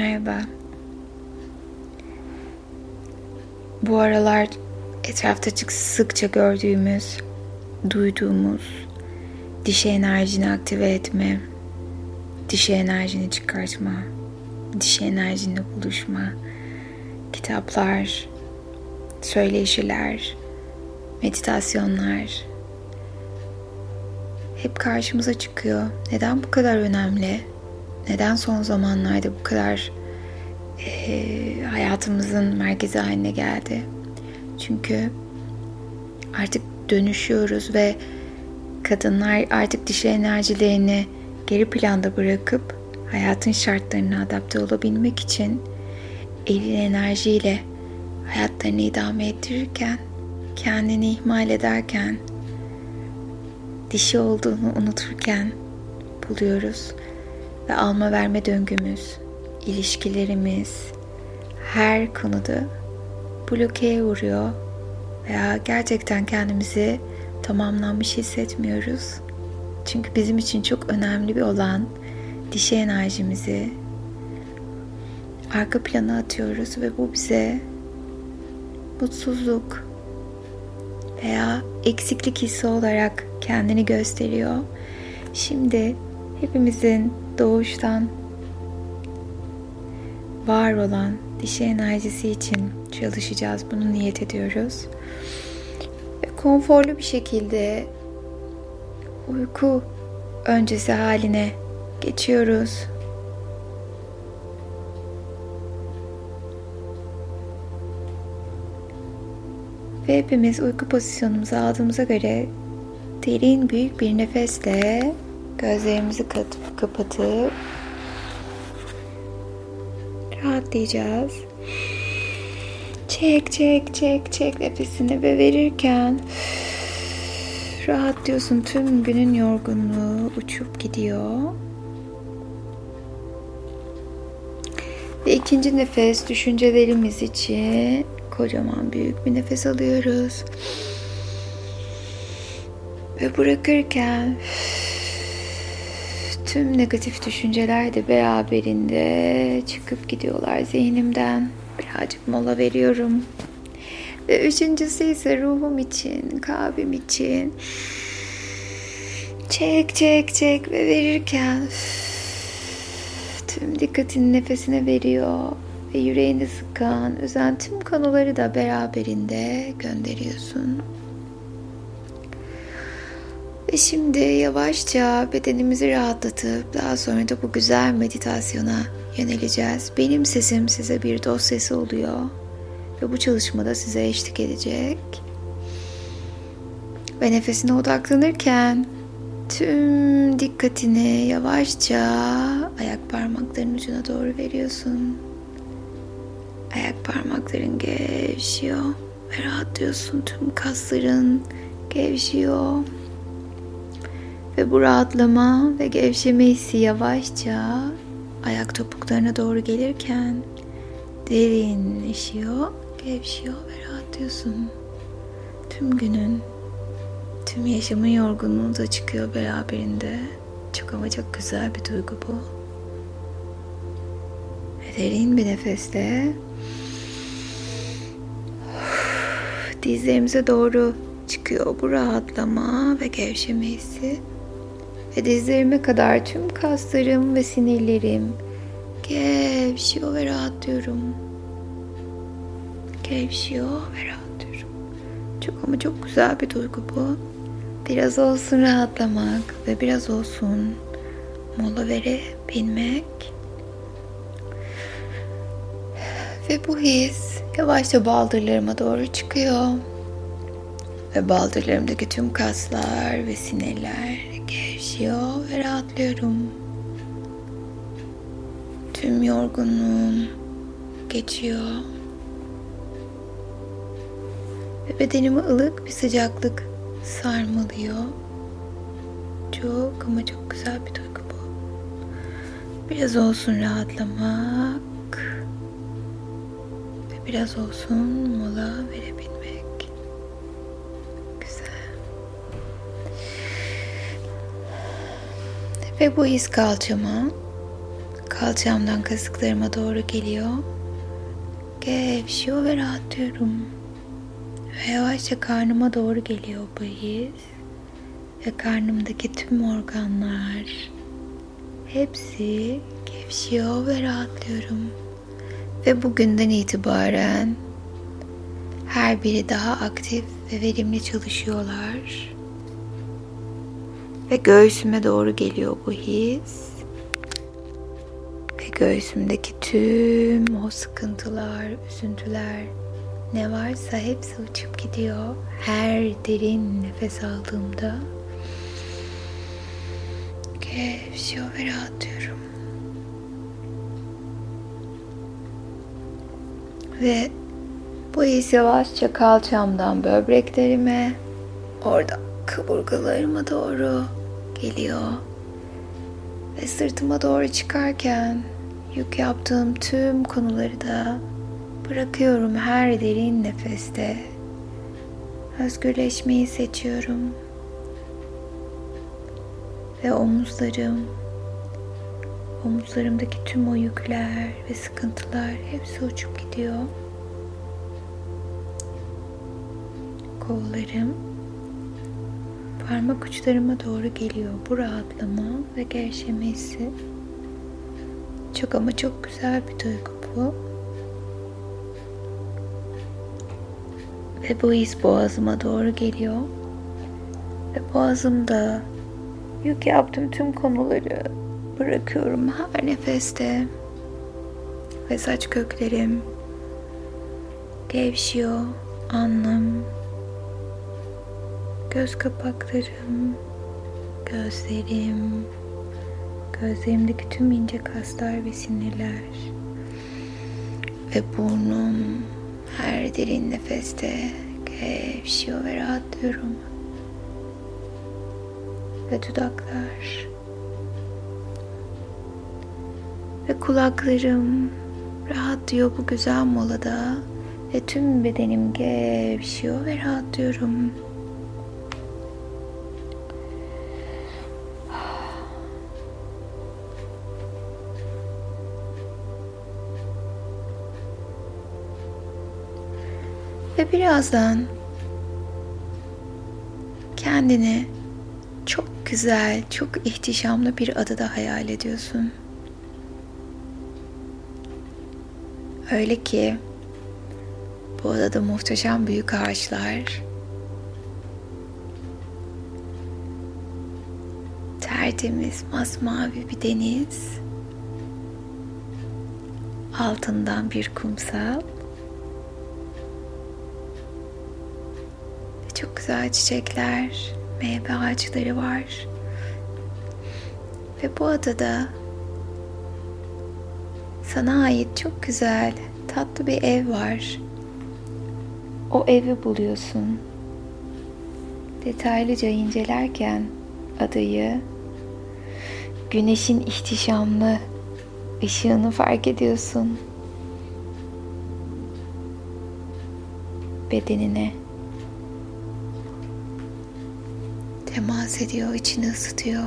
Merhaba. Bu aralar etrafta sıkça gördüğümüz, duyduğumuz dişi enerjini aktive etme, dişi enerjini çıkartma, dişi enerjinle buluşma, kitaplar, söyleşiler, meditasyonlar hep karşımıza çıkıyor. Neden bu kadar önemli? Neden son zamanlarda bu kadar e, hayatımızın merkezi haline geldi? Çünkü artık dönüşüyoruz ve kadınlar artık dişi enerjilerini geri planda bırakıp hayatın şartlarına adapte olabilmek için eril enerjiyle hayatlarını idame ettirirken, kendini ihmal ederken, dişi olduğunu unuturken buluyoruz ve alma verme döngümüz, ilişkilerimiz her konuda blokeye uğruyor veya gerçekten kendimizi tamamlanmış hissetmiyoruz. Çünkü bizim için çok önemli bir olan dişi enerjimizi arka plana atıyoruz ve bu bize mutsuzluk veya eksiklik hissi olarak kendini gösteriyor. Şimdi hepimizin doğuştan var olan dişi enerjisi için çalışacağız. Bunu niyet ediyoruz. Ve konforlu bir şekilde uyku öncesi haline geçiyoruz. Ve hepimiz uyku pozisyonumuzu aldığımıza göre derin büyük bir nefesle gözlerimizi kapatıp rahatlayacağız. Çek çek çek çek nefesini ve verirken rahatlıyorsun. Tüm günün yorgunluğu uçup gidiyor. Ve ikinci nefes düşüncelerimiz için kocaman büyük bir nefes alıyoruz. Ve bırakırken tüm negatif düşünceler de beraberinde çıkıp gidiyorlar zihnimden. Birazcık mola veriyorum. Ve üçüncüsü ise ruhum için, kalbim için. Çek çek çek ve verirken tüm dikkatini nefesine veriyor ve yüreğini sıkan, üzen tüm kanıları da beraberinde gönderiyorsun. Ve şimdi yavaşça bedenimizi rahatlatıp daha sonra da bu güzel meditasyona yöneleceğiz. Benim sesim size bir dost sesi oluyor. Ve bu çalışmada size eşlik edecek. Ve nefesine odaklanırken tüm dikkatini yavaşça ayak parmaklarının ucuna doğru veriyorsun. Ayak parmakların gevşiyor ve rahatlıyorsun. Tüm kasların gevşiyor. Ve bu rahatlama ve gevşeme hissi yavaşça ayak topuklarına doğru gelirken derinleşiyor, gevşiyor ve rahatlıyorsun. Tüm günün, tüm yaşamın yorgunluğu da çıkıyor beraberinde. Çok ama çok güzel bir duygu bu. Ve derin bir nefesle dizlerimize doğru çıkıyor bu rahatlama ve gevşeme hissi ve dizlerime kadar tüm kaslarım ve sinirlerim gevşiyor ve rahatlıyorum. Gevşiyor ve rahatlıyorum. Çok ama çok güzel bir duygu bu. Biraz olsun rahatlamak ve biraz olsun mola verebilmek. Ve bu his yavaşça baldırlarıma doğru çıkıyor. Ve baldırlarımdaki tüm kaslar ve sinirler gevşiyor ve rahatlıyorum. Tüm yorgunluğum geçiyor. Ve bedenimi ılık bir sıcaklık sarmalıyor. Çok ama çok güzel bir duygu bu. Biraz olsun rahatlamak ve biraz olsun mola verebilmek. Ve bu his kalçama, Kalçamdan kasıklarıma doğru geliyor. Gevşiyor ve rahatlıyorum. Ve yavaşça karnıma doğru geliyor bu his. Ve karnımdaki tüm organlar hepsi gevşiyor ve rahatlıyorum. Ve bugünden itibaren her biri daha aktif ve verimli çalışıyorlar. Ve göğsüme doğru geliyor bu his. Ve göğsümdeki tüm o sıkıntılar, üzüntüler, ne varsa hepsi uçup gidiyor. Her derin nefes aldığımda gevşiyor ve rahatlıyorum. Ve bu his yavaşça kalçamdan böbreklerime, orada kaburgalarıma doğru geliyor. Ve sırtıma doğru çıkarken yük yaptığım tüm konuları da bırakıyorum her derin nefeste. Özgürleşmeyi seçiyorum. Ve omuzlarım, omuzlarımdaki tüm o yükler ve sıkıntılar hepsi uçup gidiyor. Kollarım parmak uçlarıma doğru geliyor bu rahatlama ve gevşeme hissi. Çok ama çok güzel bir duygu bu. Ve bu his boğazıma doğru geliyor. Ve boğazımda yük yaptığım tüm konuları bırakıyorum her nefeste. Ve saç köklerim gevşiyor, alnım, göz kapaklarım, gözlerim, gözlerimdeki tüm ince kaslar ve sinirler ve burnum her derin nefeste gevşiyor ve rahatlıyorum. Ve dudaklar ve kulaklarım rahatlıyor bu güzel molada ve tüm bedenim gevşiyor ve rahatlıyorum. Ve birazdan kendini çok güzel, çok ihtişamlı bir adada hayal ediyorsun. Öyle ki bu adada muhteşem büyük ağaçlar, tertemiz masmavi bir deniz, altından bir kumsal Çok güzel çiçekler, meyve ağaçları var. Ve bu adada sana ait çok güzel, tatlı bir ev var. O evi buluyorsun. Detaylıca incelerken adayı, güneşin ihtişamlı ışığını fark ediyorsun. Bedenine temas ediyor, içini ısıtıyor.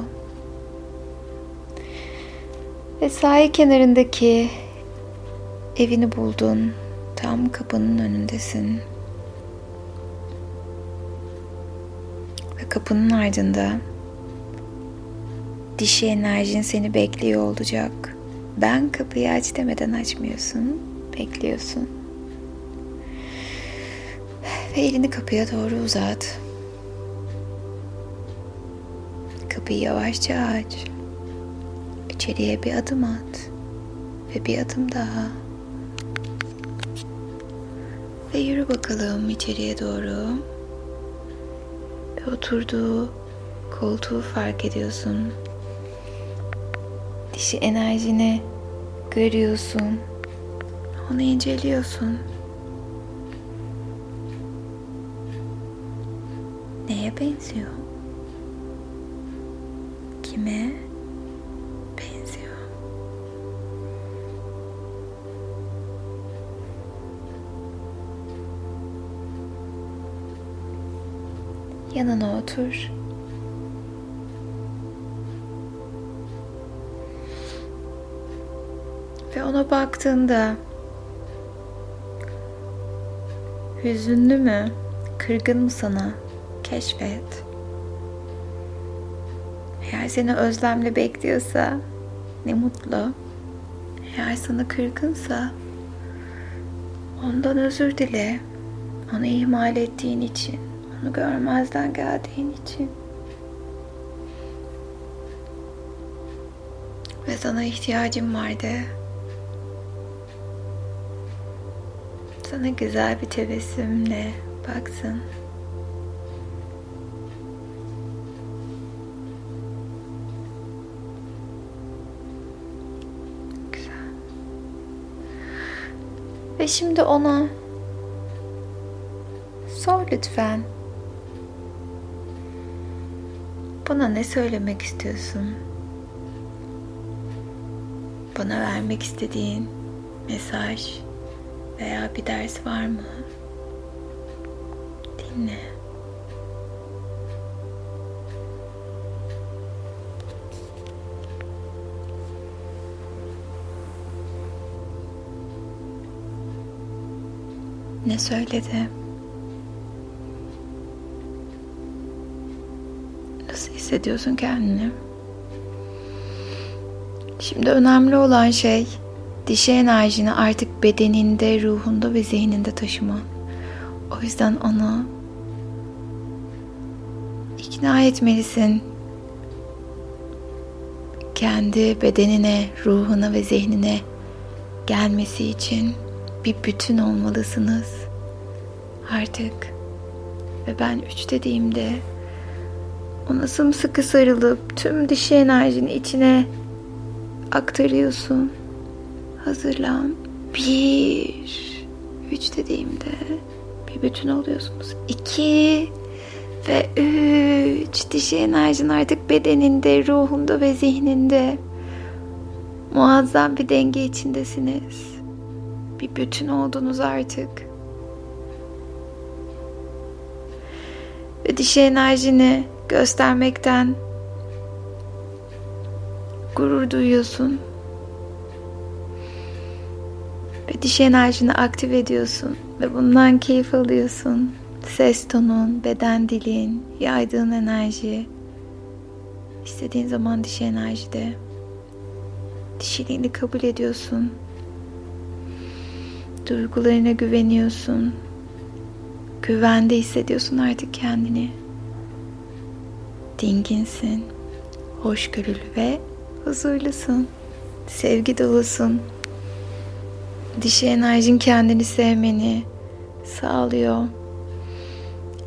Ve sahil kenarındaki evini buldun. Tam kapının önündesin. Ve kapının ardında dişi enerjin seni bekliyor olacak. Ben kapıyı aç demeden açmıyorsun. Bekliyorsun. Ve elini kapıya doğru uzat. Kapıyı yavaşça aç. İçeriye bir adım at. Ve bir adım daha. Ve yürü bakalım içeriye doğru. Ve oturduğu koltuğu fark ediyorsun. Dişi enerjini görüyorsun. Onu inceliyorsun. Neye benziyor? Kime benziyor? Yanına otur. Ve ona baktığında hüzünlü mü, kırgın mı sana keşfet. Eğer seni özlemle bekliyorsa ne mutlu. Eğer sana kırgınsa ondan özür dile. Onu ihmal ettiğin için, onu görmezden geldiğin için. Ve sana ihtiyacım vardı. Sana güzel bir tebessümle baksın. Ve şimdi ona sor lütfen. Bana ne söylemek istiyorsun? Bana vermek istediğin mesaj veya bir ders var mı? Dinle. Ne söyledi? Nasıl hissediyorsun kendini? Şimdi önemli olan şey dişi enerjini artık bedeninde, ruhunda ve zihninde taşıman. O yüzden onu ikna etmelisin. Kendi bedenine, ruhuna ve zihnine gelmesi için bir bütün olmalısınız. Artık ve ben üç dediğimde ona sımsıkı sarılıp tüm dişi enerjini içine aktarıyorsun. Hazırlan. Bir. Üç dediğimde bir bütün oluyorsunuz. İki ve üç. Dişi enerjin artık bedeninde, ruhunda ve zihninde. Muazzam bir denge içindesiniz. Bir bütün oldunuz artık. Ve dişi enerjini göstermekten gurur duyuyorsun. Ve dişi enerjini aktif ediyorsun ve bundan keyif alıyorsun. Ses tonun, beden dilin, yaydığın enerji. İstediğin zaman dişi enerjide. Dişiliğini kabul ediyorsun. Duygularına güveniyorsun. Güvende hissediyorsun artık kendini. Dinginsin, hoşgörülü ve huzurlusun. Sevgi dolusun. Dişi enerjin kendini sevmeni sağlıyor.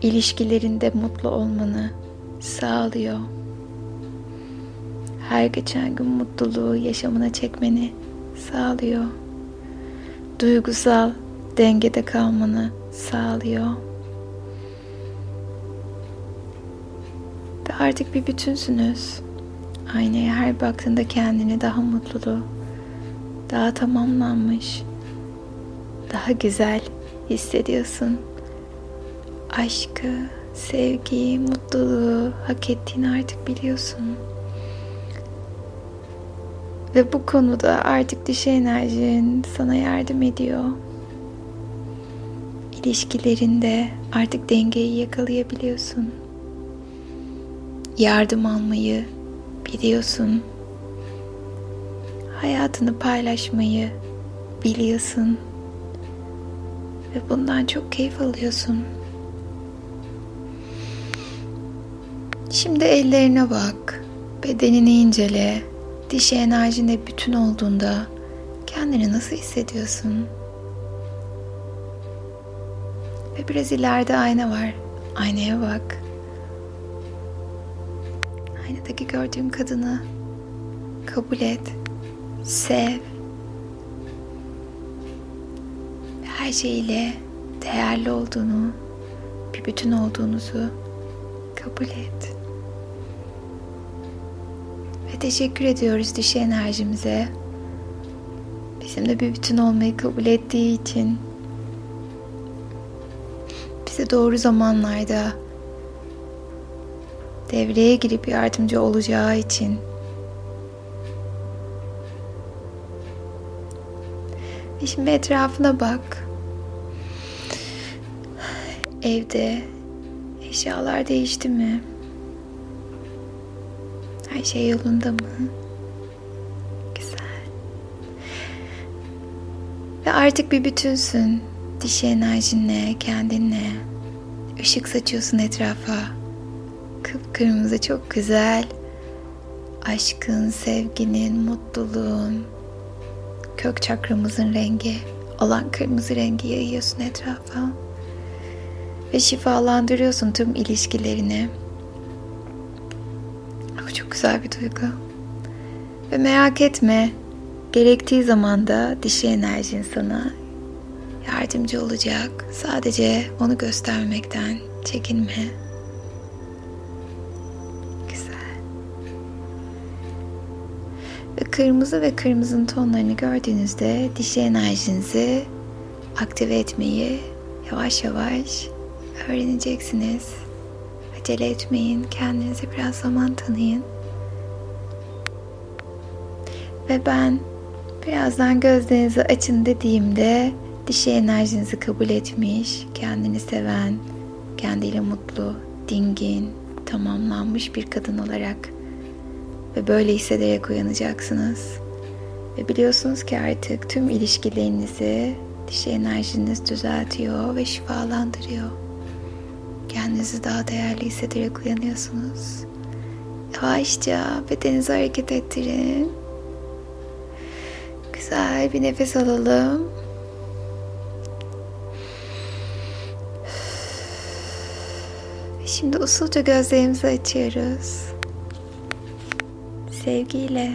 İlişkilerinde mutlu olmanı sağlıyor. Her geçen gün mutluluğu yaşamına çekmeni sağlıyor. Duygusal dengede kalmanı sağlıyor. Ve artık bir bütünsünüz. Aynaya her baktığında kendini daha mutlu, daha tamamlanmış, daha güzel hissediyorsun. Aşkı, sevgiyi, mutluluğu hak ettiğini artık biliyorsun. Ve bu konuda artık dişi enerjin sana yardım ediyor. İlişkilerinde artık dengeyi yakalayabiliyorsun. Yardım almayı biliyorsun. Hayatını paylaşmayı biliyorsun. Ve bundan çok keyif alıyorsun. Şimdi ellerine bak. Bedenini incele. Dişi enerjinde bütün olduğunda kendini nasıl hissediyorsun? Ve biraz ileride ayna var. Aynaya bak. Aynadaki gördüğün kadını kabul et. Sev. Her şeyiyle değerli olduğunu, bir bütün olduğunuzu kabul et. Ve teşekkür ediyoruz dişi enerjimize. Bizimle bir bütün olmayı kabul ettiği için. Bize doğru zamanlarda devreye girip yardımcı olacağı için Şimdi etrafına bak. Evde eşyalar değişti mi? Her şey yolunda mı? Güzel. Ve artık bir bütünsün. Dişi enerjinle, kendinle. Işık saçıyorsun etrafa. Kıpkırmızı çok güzel. Aşkın, sevginin, mutluluğun, kök çakramızın rengi olan kırmızı rengi yayıyorsun etrafa. Ve şifalandırıyorsun tüm ilişkilerini. Güzel bir duygu. Ve merak etme, gerektiği zaman da dişi enerjin sana yardımcı olacak. Sadece onu göstermekten çekinme. Güzel. Ve kırmızı ve kırmızının tonlarını gördüğünüzde dişi enerjinizi aktive etmeyi yavaş yavaş öğreneceksiniz. Acele etmeyin. Kendinize biraz zaman tanıyın. Ve ben birazdan gözlerinizi açın dediğimde dişi enerjinizi kabul etmiş, kendini seven, kendiyle mutlu, dingin, tamamlanmış bir kadın olarak ve böyle hissederek uyanacaksınız. Ve biliyorsunuz ki artık tüm ilişkilerinizi dişi enerjiniz düzeltiyor ve şifalandırıyor. Kendinizi daha değerli hissederek uyanıyorsunuz. Yavaşça bedeninizi hareket ettirin. Güzel bir nefes alalım. Şimdi usulca gözlerimizi açıyoruz. Sevgiyle.